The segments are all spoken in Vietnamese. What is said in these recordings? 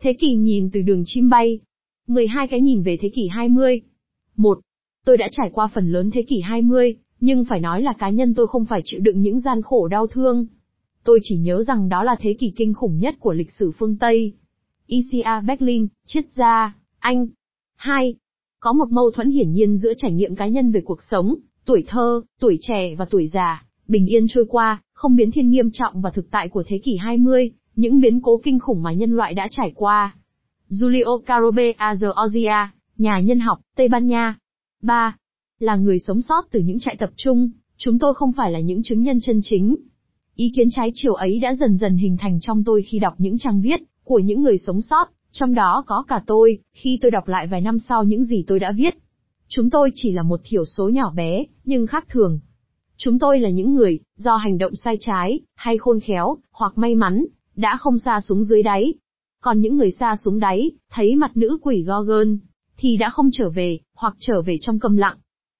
Thế kỷ nhìn từ đường chim bay. 12 cái nhìn về thế kỷ 20. 1. Tôi đã trải qua phần lớn thế kỷ 20, nhưng phải nói là cá nhân tôi không phải chịu đựng những gian khổ đau thương. Tôi chỉ nhớ rằng đó là thế kỷ kinh khủng nhất của lịch sử phương Tây. ICA Berlin, triết gia, Anh. 2. Có một mâu thuẫn hiển nhiên giữa trải nghiệm cá nhân về cuộc sống, tuổi thơ, tuổi trẻ và tuổi già, bình yên trôi qua, không biến thiên nghiêm trọng và thực tại của thế kỷ 20, những biến cố kinh khủng mà nhân loại đã trải qua. Julio Carobe Azorzia, nhà nhân học, Tây Ban Nha. 3. Là người sống sót từ những trại tập trung, chúng tôi không phải là những chứng nhân chân chính. Ý kiến trái chiều ấy đã dần dần hình thành trong tôi khi đọc những trang viết của những người sống sót, trong đó có cả tôi, khi tôi đọc lại vài năm sau những gì tôi đã viết. Chúng tôi chỉ là một thiểu số nhỏ bé, nhưng khác thường. Chúng tôi là những người, do hành động sai trái, hay khôn khéo, hoặc may mắn, đã không xa xuống dưới đáy. Còn những người xa xuống đáy, thấy mặt nữ quỷ Gorgon, thì đã không trở về, hoặc trở về trong câm lặng.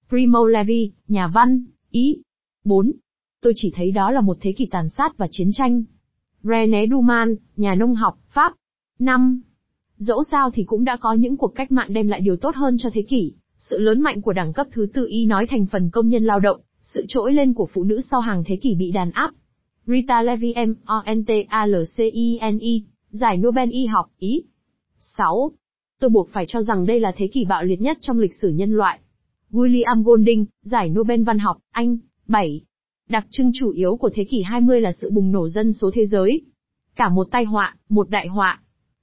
Primo Levi, nhà văn, Ý. 4. Tôi chỉ thấy đó là một thế kỷ tàn sát và chiến tranh. René Duman, nhà nông học, Pháp. 5. Dẫu sao thì cũng đã có những cuộc cách mạng đem lại điều tốt hơn cho thế kỷ. Sự lớn mạnh của đẳng cấp thứ tư y nói thành phần công nhân lao động, sự trỗi lên của phụ nữ sau hàng thế kỷ bị đàn áp. Rita Levi M. O. N. T. A. L. C. I. N. I. Giải Nobel y học, Ý. 6. Tôi buộc phải cho rằng đây là thế kỷ bạo liệt nhất trong lịch sử nhân loại. William Golding, Giải Nobel văn học, Anh. 7. Đặc trưng chủ yếu của thế kỷ 20 là sự bùng nổ dân số thế giới. Cả một tai họa, một đại họa.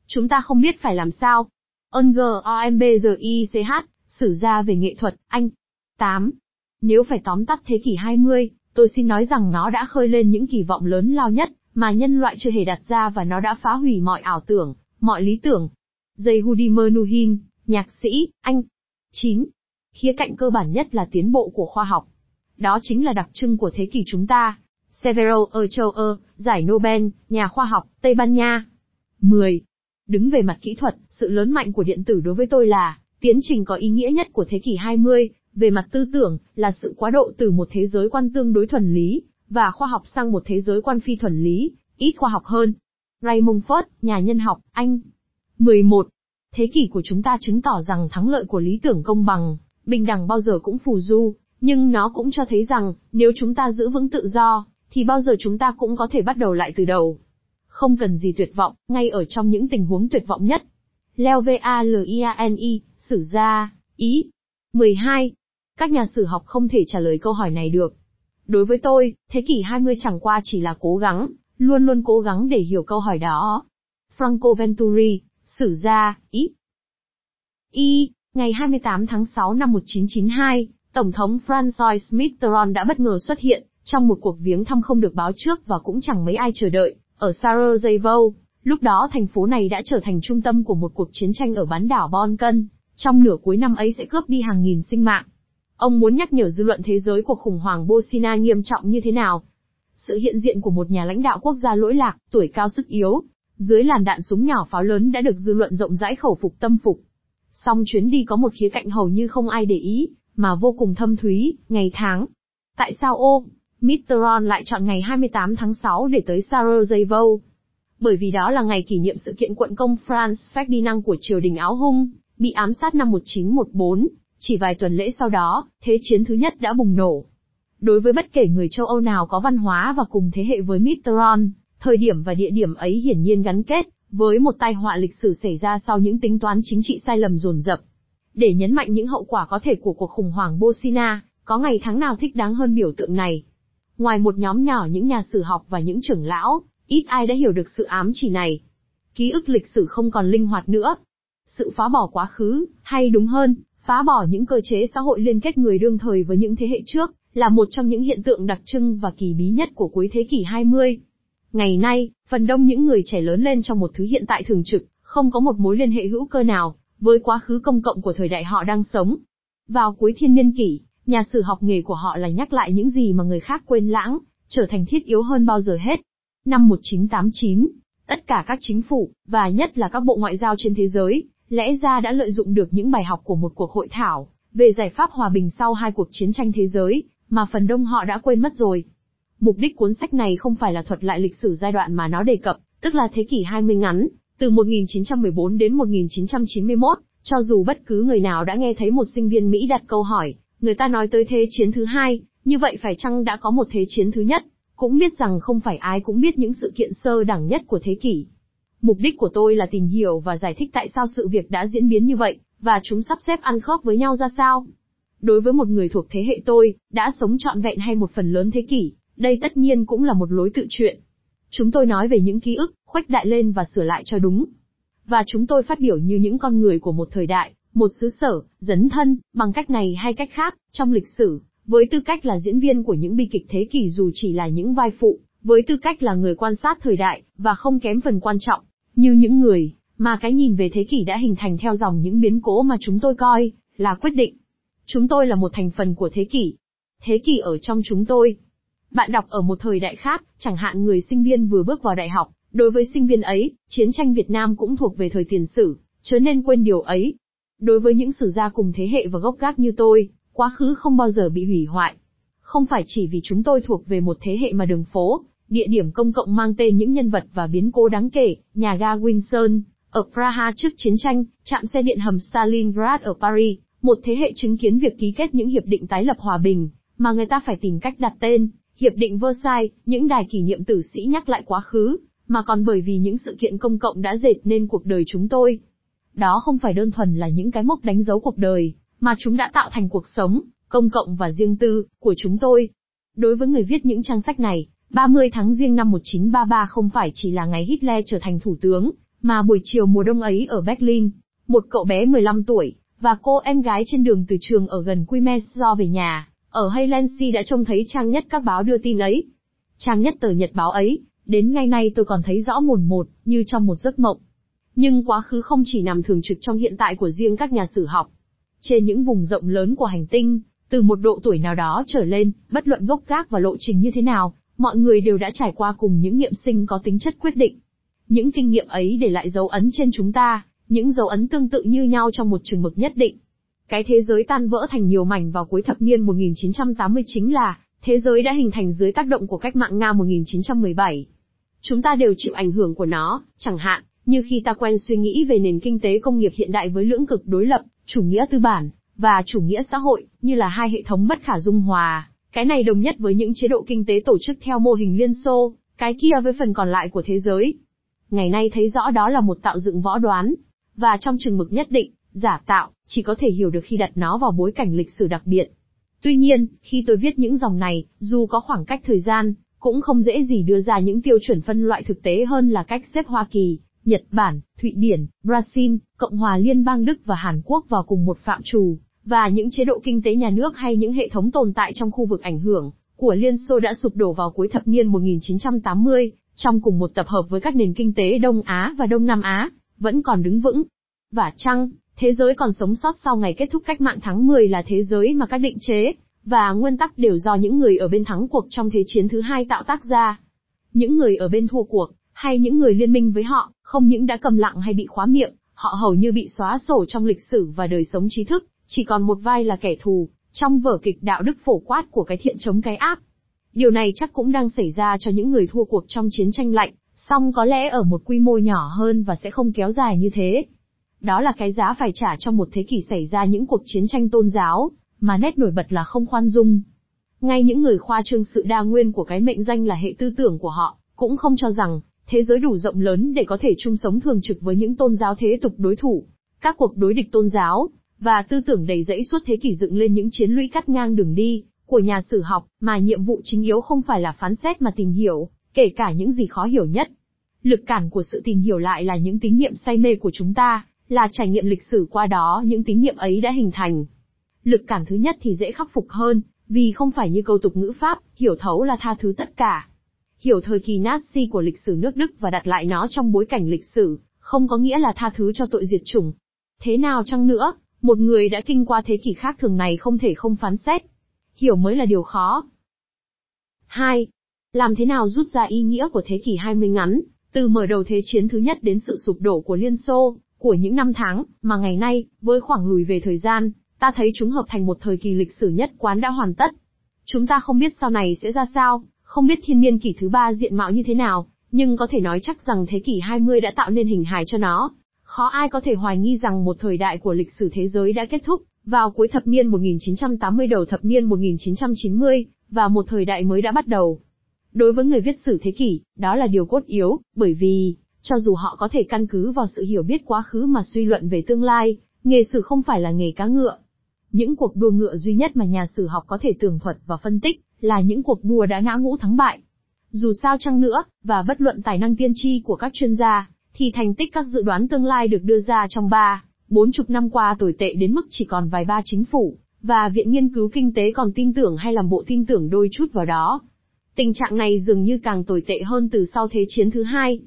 Chúng ta không biết phải làm sao. Unger OMBGICH, Sử gia về nghệ thuật, Anh. 8. Nếu phải tóm tắt thế kỷ 20, tôi xin nói rằng nó đã khơi lên những kỳ vọng lớn lao nhất, mà nhân loại chưa hề đặt ra và nó đã phá hủy mọi ảo tưởng, mọi lý tưởng. Jehudi Nuhin, nhạc sĩ, Anh. 9. Khía cạnh cơ bản nhất là tiến bộ của khoa học. Đó chính là đặc trưng của thế kỷ chúng ta. Severo ở châu giải Nobel, nhà khoa học, Tây Ban Nha. 10. Đứng về mặt kỹ thuật, sự lớn mạnh của điện tử đối với tôi là tiến trình có ý nghĩa nhất của thế kỷ 20, về mặt tư tưởng, là sự quá độ từ một thế giới quan tương đối thuần lý, và khoa học sang một thế giới quan phi thuần lý, ít khoa học hơn. Raymond Ford, nhà nhân học, Anh. 11. Thế kỷ của chúng ta chứng tỏ rằng thắng lợi của lý tưởng công bằng, bình đẳng bao giờ cũng phù du, nhưng nó cũng cho thấy rằng, nếu chúng ta giữ vững tự do, thì bao giờ chúng ta cũng có thể bắt đầu lại từ đầu. Không cần gì tuyệt vọng, ngay ở trong những tình huống tuyệt vọng nhất. Leo V-A-L-I-A-N-I, sử gia, ý. 12. Các nhà sử học không thể trả lời câu hỏi này được. Đối với tôi, thế kỷ 20 chẳng qua chỉ là cố gắng, luôn luôn cố gắng để hiểu câu hỏi đó. Franco Venturi, sử gia, ý. Y, ngày 28 tháng 6 năm 1992, Tổng thống Francois Mitterrand đã bất ngờ xuất hiện, trong một cuộc viếng thăm không được báo trước và cũng chẳng mấy ai chờ đợi, ở Sarajevo. Lúc đó thành phố này đã trở thành trung tâm của một cuộc chiến tranh ở bán đảo Balkan, trong nửa cuối năm ấy sẽ cướp đi hàng nghìn sinh mạng. Ông muốn nhắc nhở dư luận thế giới cuộc khủng hoảng Bosnia nghiêm trọng như thế nào. Sự hiện diện của một nhà lãnh đạo quốc gia lỗi lạc, tuổi cao sức yếu, dưới làn đạn súng nhỏ pháo lớn đã được dư luận rộng rãi khẩu phục tâm phục. Song chuyến đi có một khía cạnh hầu như không ai để ý, mà vô cùng thâm thúy, ngày tháng. Tại sao ô, Mitterrand lại chọn ngày 28 tháng 6 để tới Sarajevo? Bởi vì đó là ngày kỷ niệm sự kiện quận công Franz Ferdinand của triều đình Áo Hung, bị ám sát năm 1914, chỉ vài tuần lễ sau đó, thế chiến thứ nhất đã bùng nổ. Đối với bất kể người châu Âu nào có văn hóa và cùng thế hệ với Mitterrand, thời điểm và địa điểm ấy hiển nhiên gắn kết với một tai họa lịch sử xảy ra sau những tính toán chính trị sai lầm dồn dập. Để nhấn mạnh những hậu quả có thể của cuộc khủng hoảng Bosnia, có ngày tháng nào thích đáng hơn biểu tượng này. Ngoài một nhóm nhỏ những nhà sử học và những trưởng lão, ít ai đã hiểu được sự ám chỉ này. Ký ức lịch sử không còn linh hoạt nữa. Sự phá bỏ quá khứ, hay đúng hơn, phá bỏ những cơ chế xã hội liên kết người đương thời với những thế hệ trước, là một trong những hiện tượng đặc trưng và kỳ bí nhất của cuối thế kỷ 20. Ngày nay, phần đông những người trẻ lớn lên trong một thứ hiện tại thường trực, không có một mối liên hệ hữu cơ nào, với quá khứ công cộng của thời đại họ đang sống. Vào cuối thiên niên kỷ, nhà sử học nghề của họ là nhắc lại những gì mà người khác quên lãng, trở thành thiết yếu hơn bao giờ hết. Năm 1989, tất cả các chính phủ, và nhất là các bộ ngoại giao trên thế giới, lẽ ra đã lợi dụng được những bài học của một cuộc hội thảo, về giải pháp hòa bình sau hai cuộc chiến tranh thế giới, mà phần đông họ đã quên mất rồi. Mục đích cuốn sách này không phải là thuật lại lịch sử giai đoạn mà nó đề cập, tức là thế kỷ 20 ngắn, Từ 1914 đến 1991, cho dù bất cứ người nào đã nghe thấy một sinh viên Mỹ đặt câu hỏi, người ta nói tới thế chiến thứ hai, như vậy phải chăng đã có một thế chiến thứ nhất? Cũng biết rằng không phải ai cũng biết những sự kiện sơ đẳng nhất của thế kỷ. Mục đích của tôi là tìm hiểu và giải thích tại sao sự việc đã diễn biến như vậy, và chúng sắp xếp ăn khớp với nhau ra sao. Đối với một người thuộc thế hệ tôi, đã sống trọn vẹn hay một phần lớn thế kỷ, đây tất nhiên cũng là một lối tự truyện. Chúng tôi nói về những ký ức, khuếch đại lên và sửa lại cho đúng. Và chúng tôi phát biểu như những con người của một thời đại, một xứ sở, dấn thân, bằng cách này hay cách khác, trong lịch sử, với tư cách là diễn viên của những bi kịch thế kỷ dù chỉ là những vai phụ, với tư cách là người quan sát thời đại, và không kém phần quan trọng, như những người, mà cái nhìn về thế kỷ đã hình thành theo dòng những biến cố mà chúng tôi coi, là quyết định. Chúng tôi là một thành phần của thế kỷ. Thế kỷ ở trong chúng tôi. Bạn đọc ở một thời đại khác, chẳng hạn người sinh viên vừa bước vào đại học, đối với sinh viên ấy, chiến tranh Việt Nam cũng thuộc về thời tiền sử, chớ nên quên điều ấy. Đối với những sử gia cùng thế hệ và gốc gác như tôi, quá khứ không bao giờ bị hủy hoại. Không phải chỉ vì chúng tôi thuộc về một thế hệ mà đường phố, địa điểm công cộng mang tên những nhân vật và biến cố đáng kể, nhà ga Windsor, ở Praha trước chiến tranh, trạm xe điện hầm Stalingrad ở Paris, một thế hệ chứng kiến việc ký kết những hiệp định tái lập hòa bình, mà người ta phải tìm cách đặt tên, Hiệp định Versailles, những đài kỷ niệm tử sĩ nhắc lại quá khứ, mà còn bởi vì những sự kiện công cộng đã dệt nên cuộc đời chúng tôi. Đó không phải đơn thuần là những cái mốc đánh dấu cuộc đời, mà chúng đã tạo thành cuộc sống, công cộng và riêng tư, của chúng tôi. Đối với người viết những trang sách này, 30 tháng riêng năm 1933 không phải chỉ là ngày Hitler trở thành thủ tướng, mà buổi chiều mùa đông ấy ở Berlin, một cậu bé 15 tuổi, và cô em gái trên đường từ trường ở gần Quimez do về nhà, ở Haylensi đã trông thấy trang nhất các báo đưa tin ấy. Trang nhất tờ nhật báo ấy, đến ngày nay tôi còn thấy rõ mồn một, như trong một giấc mộng. Nhưng quá khứ không chỉ nằm thường trực trong hiện tại của riêng các nhà sử học. Trên những vùng rộng lớn của hành tinh, từ một độ tuổi nào đó trở lên, bất luận gốc gác và lộ trình như thế nào, mọi người đều đã trải qua cùng những nghiệm sinh có tính chất quyết định. Những kinh nghiệm ấy để lại dấu ấn trên chúng ta, những dấu ấn tương tự như nhau trong một chừng mực nhất định. Cái thế giới tan vỡ thành nhiều mảnh vào cuối thập niên 1980 chính là thế giới đã hình thành dưới tác động của cách mạng Nga 1917. Chúng ta đều chịu ảnh hưởng của nó, chẳng hạn, như khi ta quen suy nghĩ về nền kinh tế công nghiệp hiện đại với lưỡng cực đối lập, chủ nghĩa tư bản, và chủ nghĩa xã hội, như là hai hệ thống bất khả dung hòa. Cái này đồng nhất với những chế độ kinh tế tổ chức theo mô hình Liên Xô, cái kia với phần còn lại của thế giới. Ngày nay thấy rõ đó là một tạo dựng võ đoán, và trong chừng mực nhất định, giả tạo, chỉ có thể hiểu được khi đặt nó vào bối cảnh lịch sử đặc biệt. Tuy nhiên, khi tôi viết những dòng này, dù có khoảng cách thời gian, cũng không dễ gì đưa ra những tiêu chuẩn phân loại thực tế hơn là cách xếp Hoa Kỳ, Nhật Bản, Thụy Điển, Brazil, Cộng hòa Liên bang Đức và Hàn Quốc vào cùng một phạm trù, và những chế độ kinh tế nhà nước hay những hệ thống tồn tại trong khu vực ảnh hưởng của Liên Xô đã sụp đổ vào cuối thập niên 1980, trong cùng một tập hợp với các nền kinh tế Đông Á và Đông Nam Á, vẫn còn đứng vững. Và chăng, thế giới còn sống sót sau ngày kết thúc cách mạng tháng 10 là thế giới mà các định chế và nguyên tắc đều do những người ở bên thắng cuộc trong thế chiến thứ hai tạo tác ra. Những người ở bên thua cuộc, hay những người liên minh với họ, không những đã cầm lặng hay bị khóa miệng, họ hầu như bị xóa sổ trong lịch sử và đời sống trí thức, chỉ còn một vai là kẻ thù, trong vở kịch đạo đức phổ quát của cái thiện chống cái ác. Điều này chắc cũng đang xảy ra cho những người thua cuộc trong chiến tranh lạnh, song có lẽ ở một quy mô nhỏ hơn và sẽ không kéo dài như thế. Đó là cái giá phải trả trong một thế kỷ xảy ra những cuộc chiến tranh tôn giáo, mà nét nổi bật là không khoan dung. Ngay những người khoa trương sự đa nguyên của cái mệnh danh là hệ tư tưởng của họ, cũng không cho rằng, thế giới đủ rộng lớn để có thể chung sống thường trực với những tôn giáo thế tục đối thủ. Các cuộc đối địch tôn giáo, và tư tưởng đầy rẫy suốt thế kỷ dựng lên những chiến lũy cắt ngang đường đi, của nhà sử học, mà nhiệm vụ chính yếu không phải là phán xét mà tìm hiểu, kể cả những gì khó hiểu nhất. Lực cản của sự tìm hiểu lại là những tín niệm say mê của chúng ta, là trải nghiệm lịch sử qua đó những tín niệm ấy đã hình thành. Lực cản thứ nhất thì dễ khắc phục hơn, vì không phải như câu tục ngữ Pháp, hiểu thấu là tha thứ tất cả. Hiểu thời kỳ Nazi của lịch sử nước Đức và đặt lại nó trong bối cảnh lịch sử, không có nghĩa là tha thứ cho tội diệt chủng. Thế nào chăng nữa, một người đã kinh qua thế kỷ khác thường này không thể không phán xét. Hiểu mới là điều khó. 2. Làm thế nào rút ra ý nghĩa của thế kỷ 20 ngắn, từ mở đầu thế chiến thứ nhất đến sự sụp đổ của Liên Xô, của những năm tháng, mà ngày nay, với khoảng lùi về thời gian, ta thấy chúng hợp thành một thời kỳ lịch sử nhất quán đã hoàn tất. Chúng ta không biết sau này sẽ ra sao, không biết thiên niên kỷ thứ ba diện mạo như thế nào, nhưng có thể nói chắc rằng thế kỷ 20 đã tạo nên hình hài cho nó. Khó ai có thể hoài nghi rằng một thời đại của lịch sử thế giới đã kết thúc, vào cuối thập niên 1980 đầu thập niên 1990, và một thời đại mới đã bắt đầu. Đối với người viết sử thế kỷ, đó là điều cốt yếu, bởi vì, cho dù họ có thể căn cứ vào sự hiểu biết quá khứ mà suy luận về tương lai, nghề sử không phải là nghề cá ngựa. Những cuộc đua ngựa duy nhất mà nhà sử học có thể tường thuật và phân tích, là những cuộc đua đã ngã ngũ thắng bại. Dù sao chăng nữa, và bất luận tài năng tiên tri của các chuyên gia, thì thành tích các dự đoán tương lai được đưa ra trong ba, bốn chục năm qua tồi tệ đến mức chỉ còn vài ba chính phủ, và Viện Nghiên cứu Kinh tế còn tin tưởng hay làm bộ tin tưởng đôi chút vào đó. Tình trạng này dường như càng tồi tệ hơn từ sau Thế chiến thứ hai.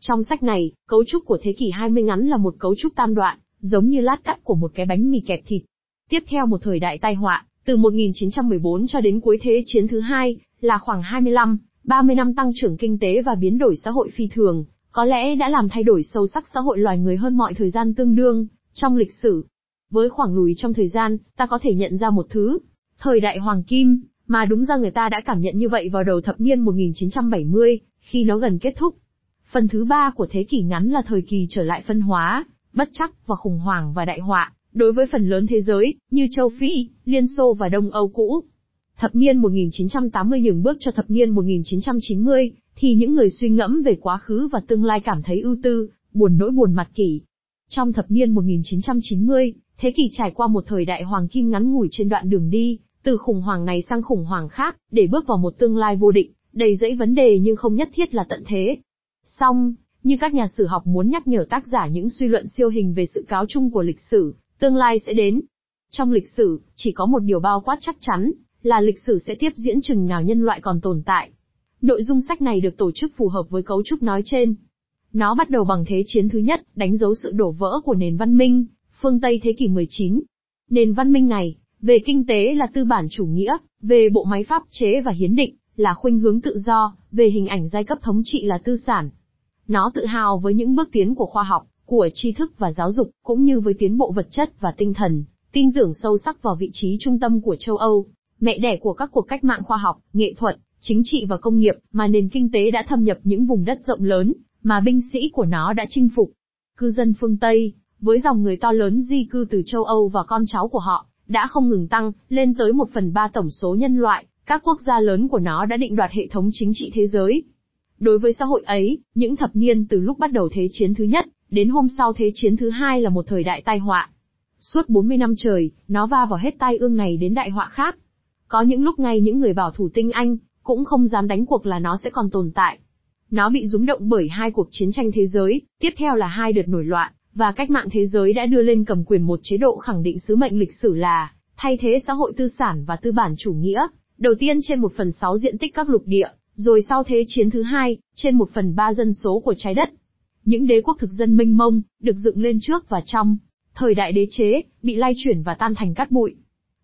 Trong sách này, cấu trúc của thế kỷ 20 ngắn là một cấu trúc tam đoạn, giống như lát cắt của một cái bánh mì kẹp thịt. Tiếp theo một thời đại tai họa, từ 1914 cho đến cuối Thế chiến thứ hai, là khoảng 25, 30 năm tăng trưởng kinh tế và biến đổi xã hội phi thường, có lẽ đã làm thay đổi sâu sắc xã hội loài người hơn mọi thời gian tương đương, trong lịch sử. Với khoảng lùi trong thời gian, ta có thể nhận ra một thứ. Thời đại Hoàng Kim, mà đúng ra người ta đã cảm nhận như vậy vào đầu thập niên 1970, khi nó gần kết thúc. Phần thứ ba của thế kỷ ngắn là thời kỳ trở lại phân hóa, bất chắc và khủng hoảng và đại họa, đối với phần lớn thế giới, như châu Phi, Liên Xô và Đông Âu cũ. Thập niên 1980 nhường bước cho thập niên 1990, thì những người suy ngẫm về quá khứ và tương lai cảm thấy ưu tư, buồn nỗi buồn mặt kỷ. Trong thập niên 1990, thế kỷ trải qua một thời đại hoàng kim ngắn ngủi trên đoạn đường đi, từ khủng hoảng này sang khủng hoảng khác, để bước vào một tương lai vô định, đầy dẫy vấn đề nhưng không nhất thiết là tận thế. Song, như các nhà sử học muốn nhắc nhở tác giả những suy luận siêu hình về sự cáo chung của lịch sử, tương lai sẽ đến. Trong lịch sử, chỉ có một điều bao quát chắc chắn, là lịch sử sẽ tiếp diễn chừng nào nhân loại còn tồn tại. Nội dung sách này được tổ chức phù hợp với cấu trúc nói trên. Nó bắt đầu bằng Thế chiến thứ nhất, đánh dấu sự đổ vỡ của nền văn minh, phương Tây thế kỷ 19. Nền văn minh này, về kinh tế là tư bản chủ nghĩa, về bộ máy pháp chế và hiến định, là khuynh hướng tự do, về hình ảnh giai cấp thống trị là tư sản. Nó tự hào với những bước tiến của khoa học, của tri thức và giáo dục, cũng như với tiến bộ vật chất và tinh thần, tin tưởng sâu sắc vào vị trí trung tâm của châu Âu, mẹ đẻ của các cuộc cách mạng khoa học, nghệ thuật, chính trị và công nghiệp, mà nền kinh tế đã thâm nhập những vùng đất rộng lớn, mà binh sĩ của nó đã chinh phục. Cư dân phương Tây, với dòng người to lớn di cư từ châu Âu và con cháu của họ, đã không ngừng tăng, lên tới một phần ba tổng số nhân loại, các quốc gia lớn của nó đã định đoạt hệ thống chính trị thế giới. Đối với xã hội ấy, những thập niên từ lúc bắt đầu Thế chiến thứ nhất, đến hôm sau Thế chiến thứ hai là một thời đại tai họa. Suốt 40 năm trời, nó va vào hết tai ương này đến đại họa khác. Có những lúc ngay những người bảo thủ tinh Anh, cũng không dám đánh cuộc là nó sẽ còn tồn tại. Nó bị rúng động bởi hai cuộc chiến tranh thế giới, tiếp theo là hai đợt nổi loạn, và cách mạng thế giới đã đưa lên cầm quyền một chế độ khẳng định sứ mệnh lịch sử là thay thế xã hội tư sản và tư bản chủ nghĩa, đầu tiên trên một phần sáu diện tích các lục địa, rồi sau thế chiến thứ hai, trên một phần ba dân số của trái đất. Những đế quốc thực dân minh mông, được dựng lên trước và trong thời đại đế chế, bị lai chuyển và tan thành cát bụi.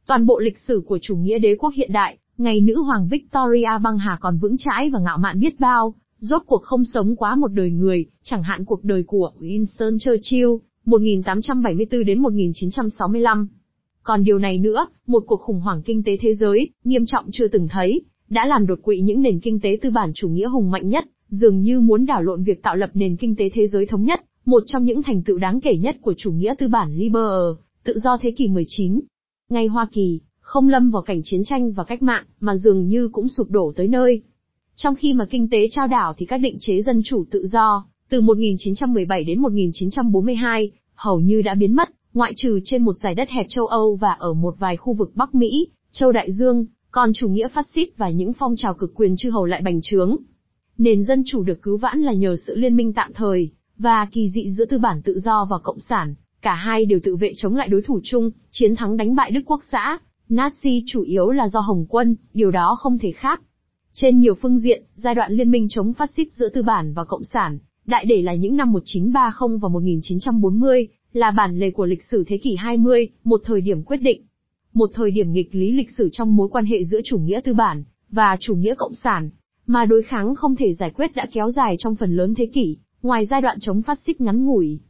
Toàn bộ lịch sử của chủ nghĩa đế quốc hiện đại, ngày nữ hoàng Victoria băng hà còn vững chãi và ngạo mạn biết bao, rốt cuộc không sống quá một đời người, chẳng hạn cuộc đời của Winston Churchill, 1874 đến 1965. Còn điều này nữa, một cuộc khủng hoảng kinh tế thế giới, nghiêm trọng chưa từng thấy, đã làm đột quỵ những nền kinh tế tư bản chủ nghĩa hùng mạnh nhất, dường như muốn đảo lộn việc tạo lập nền kinh tế thế giới thống nhất, một trong những thành tựu đáng kể nhất của chủ nghĩa tư bản Liberal, tự do thế kỷ 19. Ngay Hoa Kỳ, không lâm vào cảnh chiến tranh và cách mạng, mà dường như cũng sụp đổ tới nơi. Trong khi mà kinh tế trao đảo thì các định chế dân chủ tự do, từ 1917 đến 1942, hầu như đã biến mất, ngoại trừ trên một giải đất hẹp châu Âu và ở một vài khu vực Bắc Mỹ, châu Đại Dương, còn chủ nghĩa phát xít và những phong trào cực quyền chư hầu lại bành trướng. Nền dân chủ được cứu vãn là nhờ sự liên minh tạm thời, và kỳ dị giữa tư bản tự do và cộng sản, cả hai đều tự vệ chống lại đối thủ chung, chiến thắng đánh bại Đức Quốc xã. Nazi chủ yếu là do Hồng quân, điều đó không thể khác. Trên nhiều phương diện, giai đoạn liên minh chống phát xít giữa tư bản và cộng sản, đại để là những năm 1930 và 1940, là bản lề của lịch sử thế kỷ 20, một thời điểm quyết định. Một thời điểm nghịch lý lịch sử trong mối quan hệ giữa chủ nghĩa tư bản và chủ nghĩa cộng sản, mà đối kháng không thể giải quyết đã kéo dài trong phần lớn thế kỷ, ngoài giai đoạn chống phát xít ngắn ngủi.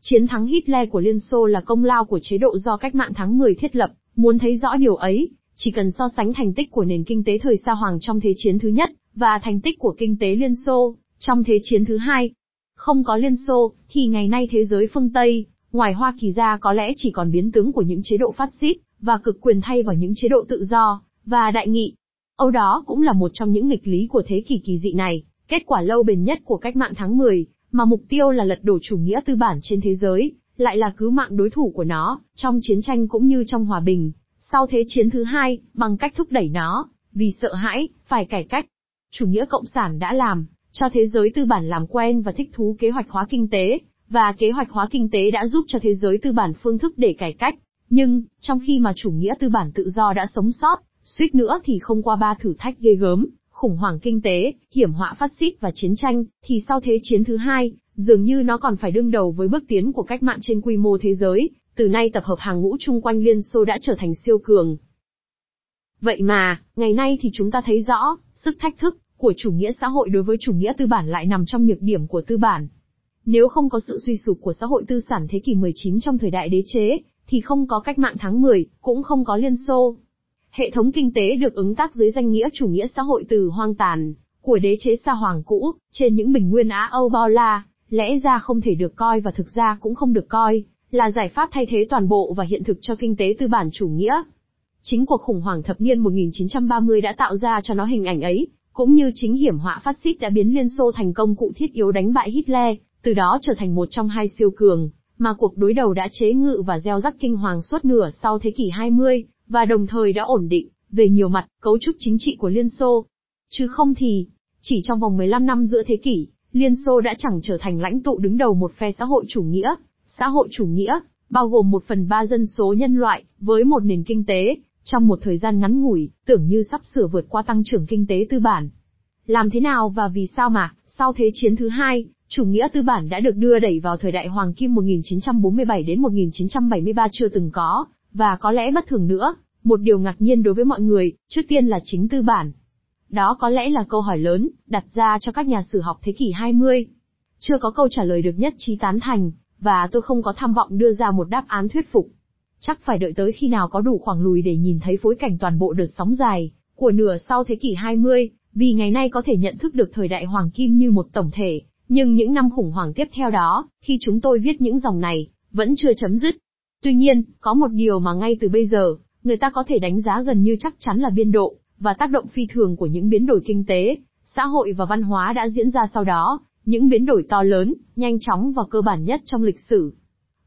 Chiến thắng Hitler của Liên Xô là công lao của chế độ do cách mạng tháng 10 thiết lập, muốn thấy rõ điều ấy, chỉ cần so sánh thành tích của nền kinh tế thời Sa hoàng trong Thế chiến thứ nhất, và thành tích của kinh tế Liên Xô, Trong Thế chiến thứ hai, không có Liên Xô, thì ngày nay thế giới phương Tây, ngoài Hoa Kỳ ra có lẽ chỉ còn biến tướng của những chế độ phát xít, và cực quyền thay vào những chế độ tự do, và đại nghị. Âu đó cũng là một trong những nghịch lý của thế kỷ kỳ dị này, kết quả lâu bền nhất của cách mạng tháng 10, mà mục tiêu là lật đổ chủ nghĩa tư bản trên thế giới, lại là cứu mạng đối thủ của nó, trong chiến tranh cũng như trong hòa bình. Sau thế chiến thứ hai, bằng cách thúc đẩy nó, vì sợ hãi, phải cải cách. Chủ nghĩa cộng sản đã làm, cho thế giới tư bản làm quen và thích thú kế hoạch hóa kinh tế, và kế hoạch hóa kinh tế đã giúp cho thế giới tư bản phương thức để cải cách. Nhưng, trong khi mà chủ nghĩa tư bản tự do đã sống sót, suýt nữa thì không qua ba thử thách ghê gớm, khủng hoảng kinh tế, hiểm họa phát xít và chiến tranh, thì sau thế chiến thứ hai, dường như nó còn phải đương đầu với bước tiến của cách mạng trên quy mô thế giới, từ nay tập hợp hàng ngũ chung quanh Liên Xô đã trở thành siêu cường. Vậy mà, ngày nay thì chúng ta thấy rõ, sức thách thức của chủ nghĩa xã hội đối với chủ nghĩa tư bản lại nằm trong nhược điểm của tư bản. Nếu không có sự suy sụp của xã hội tư sản thế kỷ 19 trong thời đại đế chế, thì không có cách mạng tháng 10, cũng không có Liên Xô. Hệ thống kinh tế được ứng tác dưới danh nghĩa chủ nghĩa xã hội từ hoang tàn, của đế chế xa hoàng cũ, trên những bình nguyên Á Âu bao la, lẽ ra không thể được coi và thực ra cũng không được coi, là giải pháp thay thế toàn bộ và hiện thực cho kinh tế tư bản chủ nghĩa. Chính cuộc khủng hoảng thập niên 1930 đã tạo ra cho nó hình ảnh ấy, cũng như chính hiểm họa phát xít đã biến Liên Xô thành công cụ thiết yếu đánh bại Hitler, từ đó trở thành một trong hai siêu cường, mà cuộc đối đầu đã chế ngự và gieo rắc kinh hoàng suốt nửa sau thế kỷ 20, và đồng thời đã ổn định, về nhiều mặt, cấu trúc chính trị của Liên Xô. Chứ không thì, chỉ trong vòng 15 năm giữa thế kỷ, Liên Xô đã chẳng trở thành lãnh tụ đứng đầu một phe xã hội chủ nghĩa. Xã hội chủ nghĩa, bao gồm một phần ba dân số nhân loại, với một nền kinh tế, trong một thời gian ngắn ngủi, tưởng như sắp sửa vượt qua tăng trưởng kinh tế tư bản. Làm thế nào và vì sao mà, sau Thế chiến thứ hai, chủ nghĩa tư bản đã được đưa đẩy vào thời đại Hoàng Kim 1947 đến 1973 chưa từng có, và có lẽ bất thường nữa, một điều ngạc nhiên đối với mọi người, trước tiên là chính tư bản. Đó có lẽ là câu hỏi lớn, đặt ra cho các nhà sử học thế kỷ 20. Chưa có câu trả lời được nhất trí tán thành, và tôi không có tham vọng đưa ra một đáp án thuyết phục. Chắc phải đợi tới khi nào có đủ khoảng lùi để nhìn thấy phối cảnh toàn bộ đợt sóng dài, của nửa sau thế kỷ 20, vì ngày nay có thể nhận thức được thời đại hoàng kim như một tổng thể, nhưng những năm khủng hoảng tiếp theo đó, khi chúng tôi viết những dòng này, vẫn chưa chấm dứt. Tuy nhiên, có một điều mà ngay từ bây giờ, người ta có thể đánh giá gần như chắc chắn là biên độ, và tác động phi thường của những biến đổi kinh tế, xã hội và văn hóa đã diễn ra sau đó, những biến đổi to lớn, nhanh chóng và cơ bản nhất trong lịch sử.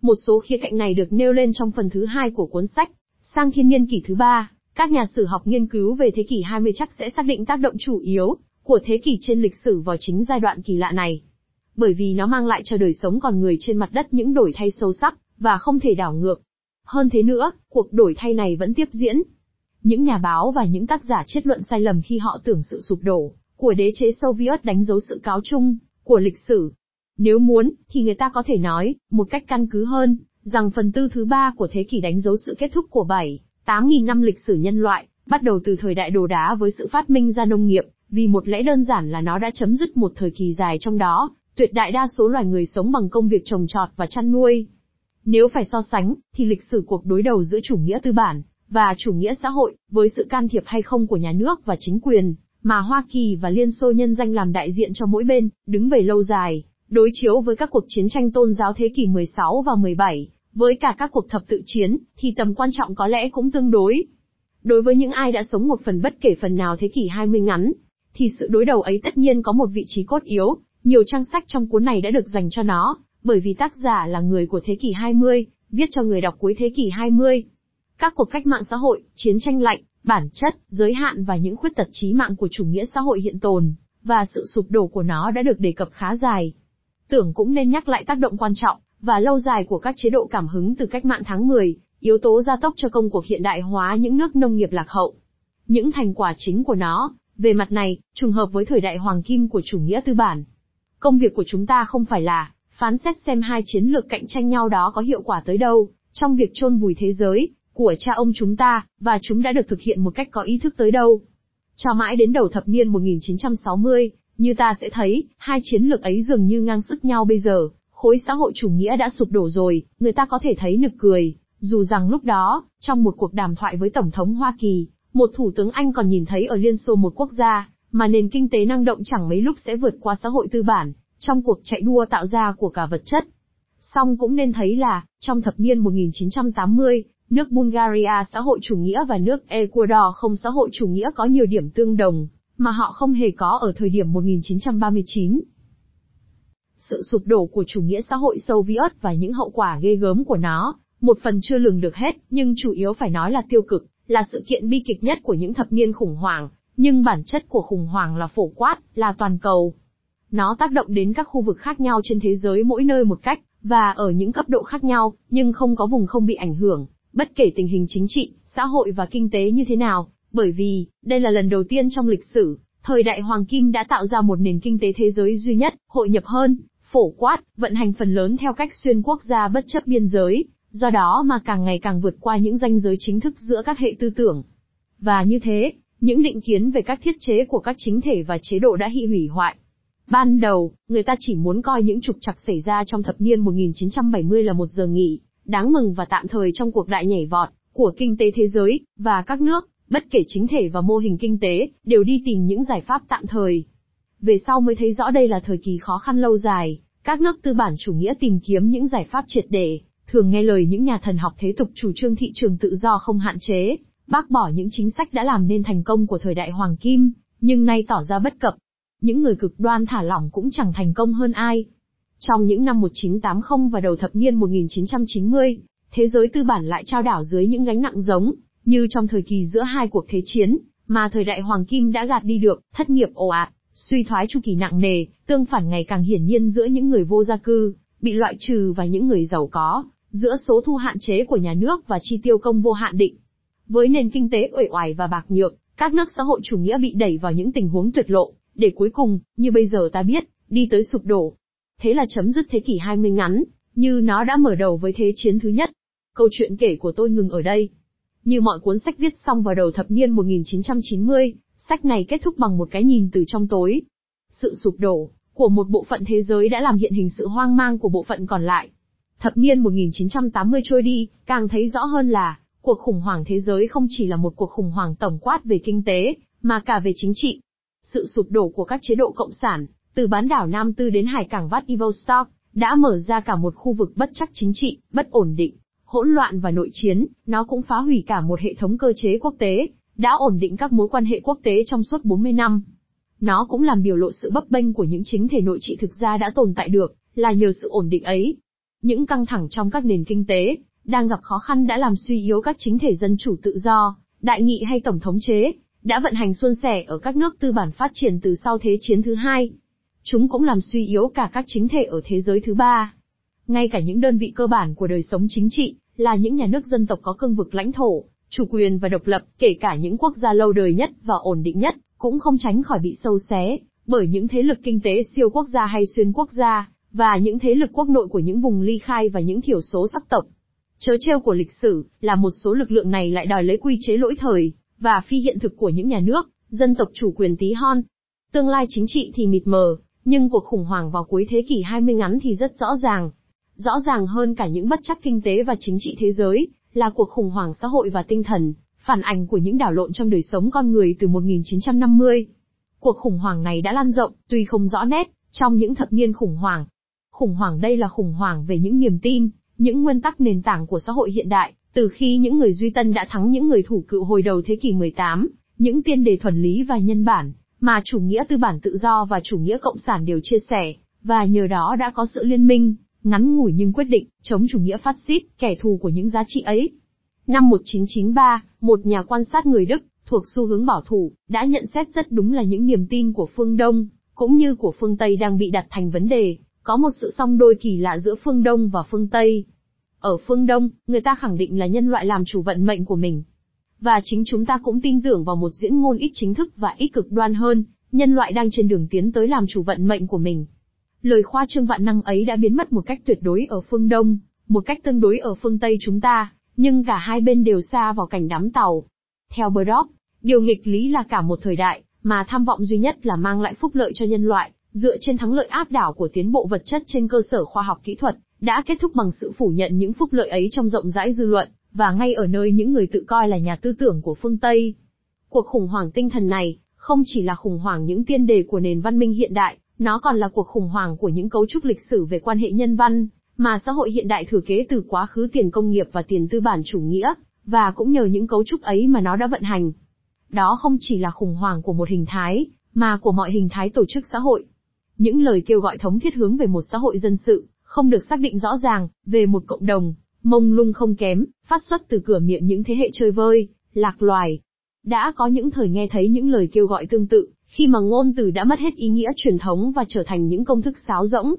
Một số khía cạnh này được nêu lên trong phần thứ hai của cuốn sách, sang thiên niên kỷ thứ ba. Các nhà sử học nghiên cứu về thế kỷ 20 chắc sẽ xác định tác động chủ yếu của thế kỷ trên lịch sử vào chính giai đoạn kỳ lạ này. Bởi vì nó mang lại cho đời sống con người trên mặt đất những đổi thay sâu sắc, và không thể đảo ngược. Hơn thế nữa, cuộc đổi thay này vẫn tiếp diễn. Những nhà báo và những tác giả chết luận sai lầm khi họ tưởng sự sụp đổ của đế chế Soviet đánh dấu sự cáo chung của lịch sử. Nếu muốn, thì người ta có thể nói, một cách căn cứ hơn, rằng phần tư thứ ba của thế kỷ đánh dấu sự kết thúc của 7, 8.000 năm lịch sử nhân loại, bắt đầu từ thời đại đồ đá với sự phát minh ra nông nghiệp, vì một lẽ đơn giản là nó đã chấm dứt một thời kỳ dài trong đó, tuyệt đại đa số loài người sống bằng công việc trồng trọt và chăn nuôi. Nếu phải so sánh, thì lịch sử cuộc đối đầu giữa chủ nghĩa tư bản và chủ nghĩa xã hội, với sự can thiệp hay không của nhà nước và chính quyền, mà Hoa Kỳ và Liên Xô nhân danh làm đại diện cho mỗi bên, đứng về lâu dài, đối chiếu với các cuộc chiến tranh tôn giáo thế kỷ 16 và 17, với cả các cuộc thập tự chiến, thì tầm quan trọng có lẽ cũng tương đối. Đối với những ai đã sống một phần bất kể phần nào thế kỷ 20 ngắn, thì sự đối đầu ấy tất nhiên có một vị trí cốt yếu, nhiều trang sách trong cuốn này đã được dành cho nó, bởi vì tác giả là người của thế kỷ 20, viết cho người đọc cuối thế kỷ 20. Các cuộc cách mạng xã hội, chiến tranh lạnh, bản chất, giới hạn và những khuyết tật trí mạng của chủ nghĩa xã hội hiện tồn, và sự sụp đổ của nó đã được đề cập khá dài. Tưởng cũng nên nhắc lại tác động quan trọng, và lâu dài của các chế độ cảm hứng từ cách mạng tháng 10, yếu tố gia tốc cho công cuộc hiện đại hóa những nước nông nghiệp lạc hậu. Những thành quả chính của nó, về mặt này, trùng hợp với thời đại hoàng kim của chủ nghĩa tư bản. Công việc của chúng ta không phải là phán xét xem hai chiến lược cạnh tranh nhau đó có hiệu quả tới đâu, trong việc chôn vùi thế giới, của cha ông chúng ta, và chúng đã được thực hiện một cách có ý thức tới đâu. Cho mãi đến đầu thập niên 1960, như ta sẽ thấy, hai chiến lược ấy dường như ngang sức nhau bây giờ, khối xã hội chủ nghĩa đã sụp đổ rồi, người ta có thể thấy nực cười, dù rằng lúc đó, trong một cuộc đàm thoại với Tổng thống Hoa Kỳ, một thủ tướng Anh còn nhìn thấy ở Liên Xô một quốc gia, mà nền kinh tế năng động chẳng mấy lúc sẽ vượt qua xã hội tư bản, trong cuộc chạy đua tạo ra của cả vật chất. Song cũng nên thấy là, trong thập niên 1980, nước Bulgaria xã hội chủ nghĩa và nước Ecuador không xã hội chủ nghĩa có nhiều điểm tương đồng, mà họ không hề có ở thời điểm 1939. Sự sụp đổ của chủ nghĩa xã hội sâu Viết và những hậu quả ghê gớm của nó, một phần chưa lường được hết, nhưng chủ yếu phải nói là tiêu cực, là sự kiện bi kịch nhất của những thập niên khủng hoảng, nhưng bản chất của khủng hoảng là phổ quát, là toàn cầu. Nó tác động đến các khu vực khác nhau trên thế giới mỗi nơi một cách, và ở những cấp độ khác nhau, nhưng không có vùng không bị ảnh hưởng, bất kể tình hình chính trị, xã hội và kinh tế như thế nào, bởi vì, đây là lần đầu tiên trong lịch sử, thời đại Hoàng Kim đã tạo ra một nền kinh tế thế giới duy nhất, hội nhập hơn, phổ quát, vận hành phần lớn theo cách xuyên quốc gia bất chấp biên giới, do đó mà càng ngày càng vượt qua những ranh giới chính thức giữa các hệ tư tưởng. Và như thế, những định kiến về các thiết chế của các chính thể và chế độ đã bị hủy hoại. Ban đầu, người ta chỉ muốn coi những trục trặc xảy ra trong thập niên 1970 là một giờ nghỉ, đáng mừng và tạm thời trong cuộc đại nhảy vọt của kinh tế thế giới và các nước, bất kể chính thể và mô hình kinh tế, đều đi tìm những giải pháp tạm thời. Về sau mới thấy rõ đây là thời kỳ khó khăn lâu dài, các nước tư bản chủ nghĩa tìm kiếm những giải pháp triệt để, thường nghe lời những nhà thần học thế tục chủ trương thị trường tự do không hạn chế, bác bỏ những chính sách đã làm nên thành công của thời đại Hoàng Kim, nhưng nay tỏ ra bất cập. Những người cực đoan thả lỏng cũng chẳng thành công hơn ai. Trong những năm 1980 và đầu thập niên 1990, thế giới tư bản lại trao đảo dưới những gánh nặng giống, như trong thời kỳ giữa hai cuộc thế chiến, mà thời đại Hoàng Kim đã gạt đi được, thất nghiệp ồ ạt, suy thoái chu kỳ nặng nề, tương phản ngày càng hiển nhiên giữa những người vô gia cư, bị loại trừ và những người giàu có, giữa số thu hạn chế của nhà nước và chi tiêu công vô hạn định. Với nền kinh tế uể oải và bạc nhược, các nước xã hội chủ nghĩa bị đẩy vào những tình huống tuyệt lộ, để cuối cùng, như bây giờ ta biết, đi tới sụp đổ. Thế là chấm dứt thế kỷ 20 ngắn, như nó đã mở đầu với thế chiến thứ nhất. Câu chuyện kể của tôi ngừng ở đây. Như mọi cuốn sách viết xong vào đầu thập niên 1990, sách này kết thúc bằng một cái nhìn từ trong tối. Sự sụp đổ của một bộ phận thế giới đã làm hiện hình sự hoang mang của bộ phận còn lại. Thập niên 1980 trôi đi, càng thấy rõ hơn là, cuộc khủng hoảng thế giới không chỉ là một cuộc khủng hoảng tổng quát về kinh tế, mà cả về chính trị. Sự sụp đổ của các chế độ cộng sản, từ bán đảo Nam Tư đến hải cảng Vladivostok, đã mở ra cả một khu vực bất chắc chính trị, bất ổn định, hỗn loạn và nội chiến, nó cũng phá hủy cả một hệ thống cơ chế quốc tế, đã ổn định các mối quan hệ quốc tế trong suốt 40 năm. Nó cũng làm biểu lộ sự bấp bênh của những chính thể nội trị thực ra đã tồn tại được, là nhờ sự ổn định ấy. Những căng thẳng trong các nền kinh tế, đang gặp khó khăn đã làm suy yếu các chính thể dân chủ tự do, đại nghị hay tổng thống chế, đã vận hành suôn sẻ ở các nước tư bản phát triển từ sau Thế chiến thứ hai. Chúng cũng làm suy yếu cả các chính thể ở thế giới thứ ba. Ngay cả những đơn vị cơ bản của đời sống chính trị, là những nhà nước dân tộc có cương vực lãnh thổ, chủ quyền và độc lập, kể cả những quốc gia lâu đời nhất và ổn định nhất, cũng không tránh khỏi bị sâu xé, bởi những thế lực kinh tế siêu quốc gia hay xuyên quốc gia, và những thế lực quốc nội của những vùng ly khai và những thiểu số sắc tộc. Chớ treo của lịch sử, là một số lực lượng này lại đòi lấy quy chế lỗi thời, và phi hiện thực của những nhà nước, dân tộc chủ quyền tí hon. Tương lai chính trị thì mịt mờ, nhưng cuộc khủng hoảng vào cuối thế kỷ 20 ngắn thì rất rõ ràng. Rõ ràng hơn cả những bất chắc kinh tế và chính trị thế giới, là cuộc khủng hoảng xã hội và tinh thần, phản ảnh của những đảo lộn trong đời sống con người từ 1950. Cuộc khủng hoảng này đã lan rộng, tuy không rõ nét, trong những thập niên khủng hoảng. Khủng hoảng đây là khủng hoảng về những niềm tin, những nguyên tắc nền tảng của xã hội hiện đại, từ khi những người duy tân đã thắng những người thủ cựu hồi đầu thế kỷ 18, những tiên đề thuần lý và nhân bản, mà chủ nghĩa tư bản tự do và chủ nghĩa cộng sản đều chia sẻ, và nhờ đó đã có sự liên minh, ngắn ngủi nhưng quyết định, chống chủ nghĩa phát xít, kẻ thù của những giá trị ấy. Năm 1993, một nhà quan sát người Đức, thuộc xu hướng bảo thủ, đã nhận xét rất đúng là những niềm tin của phương Đông, cũng như của phương Tây đang bị đặt thành vấn đề, có một sự song đôi kỳ lạ giữa phương Đông và phương Tây. Ở phương Đông, người ta khẳng định là nhân loại làm chủ vận mệnh của mình. Và chính chúng ta cũng tin tưởng vào một diễn ngôn ít chính thức và ít cực đoan hơn, nhân loại đang trên đường tiến tới làm chủ vận mệnh của mình. Lời khoa trương vạn năng ấy đã biến mất một cách tuyệt đối ở phương Đông, một cách tương đối ở phương Tây chúng ta, nhưng cả hai bên đều xa vào cảnh đám tàu. Theo Brock, điều nghịch lý là cả một thời đại, mà tham vọng duy nhất là mang lại phúc lợi cho nhân loại, dựa trên thắng lợi áp đảo của tiến bộ vật chất trên cơ sở khoa học kỹ thuật, đã kết thúc bằng sự phủ nhận những phúc lợi ấy trong rộng rãi dư luận, và ngay ở nơi những người tự coi là nhà tư tưởng của phương Tây. Cuộc khủng hoảng tinh thần này, không chỉ là khủng hoảng những tiên đề của nền văn minh hiện đại, nó còn là cuộc khủng hoảng của những cấu trúc lịch sử về quan hệ nhân văn, mà xã hội hiện đại thừa kế từ quá khứ tiền công nghiệp và tiền tư bản chủ nghĩa, và cũng nhờ những cấu trúc ấy mà nó đã vận hành. Đó không chỉ là khủng hoảng của một hình thái, mà của mọi hình thái tổ chức xã hội. Những lời kêu gọi thống thiết hướng về một xã hội dân sự, không được xác định rõ ràng, về một cộng đồng, mông lung không kém, phát xuất từ cửa miệng những thế hệ chơi vơi, lạc loài. Đã có những thời nghe thấy những lời kêu gọi tương tự, khi mà ngôn từ đã mất hết ý nghĩa truyền thống và trở thành những công thức sáo rỗng.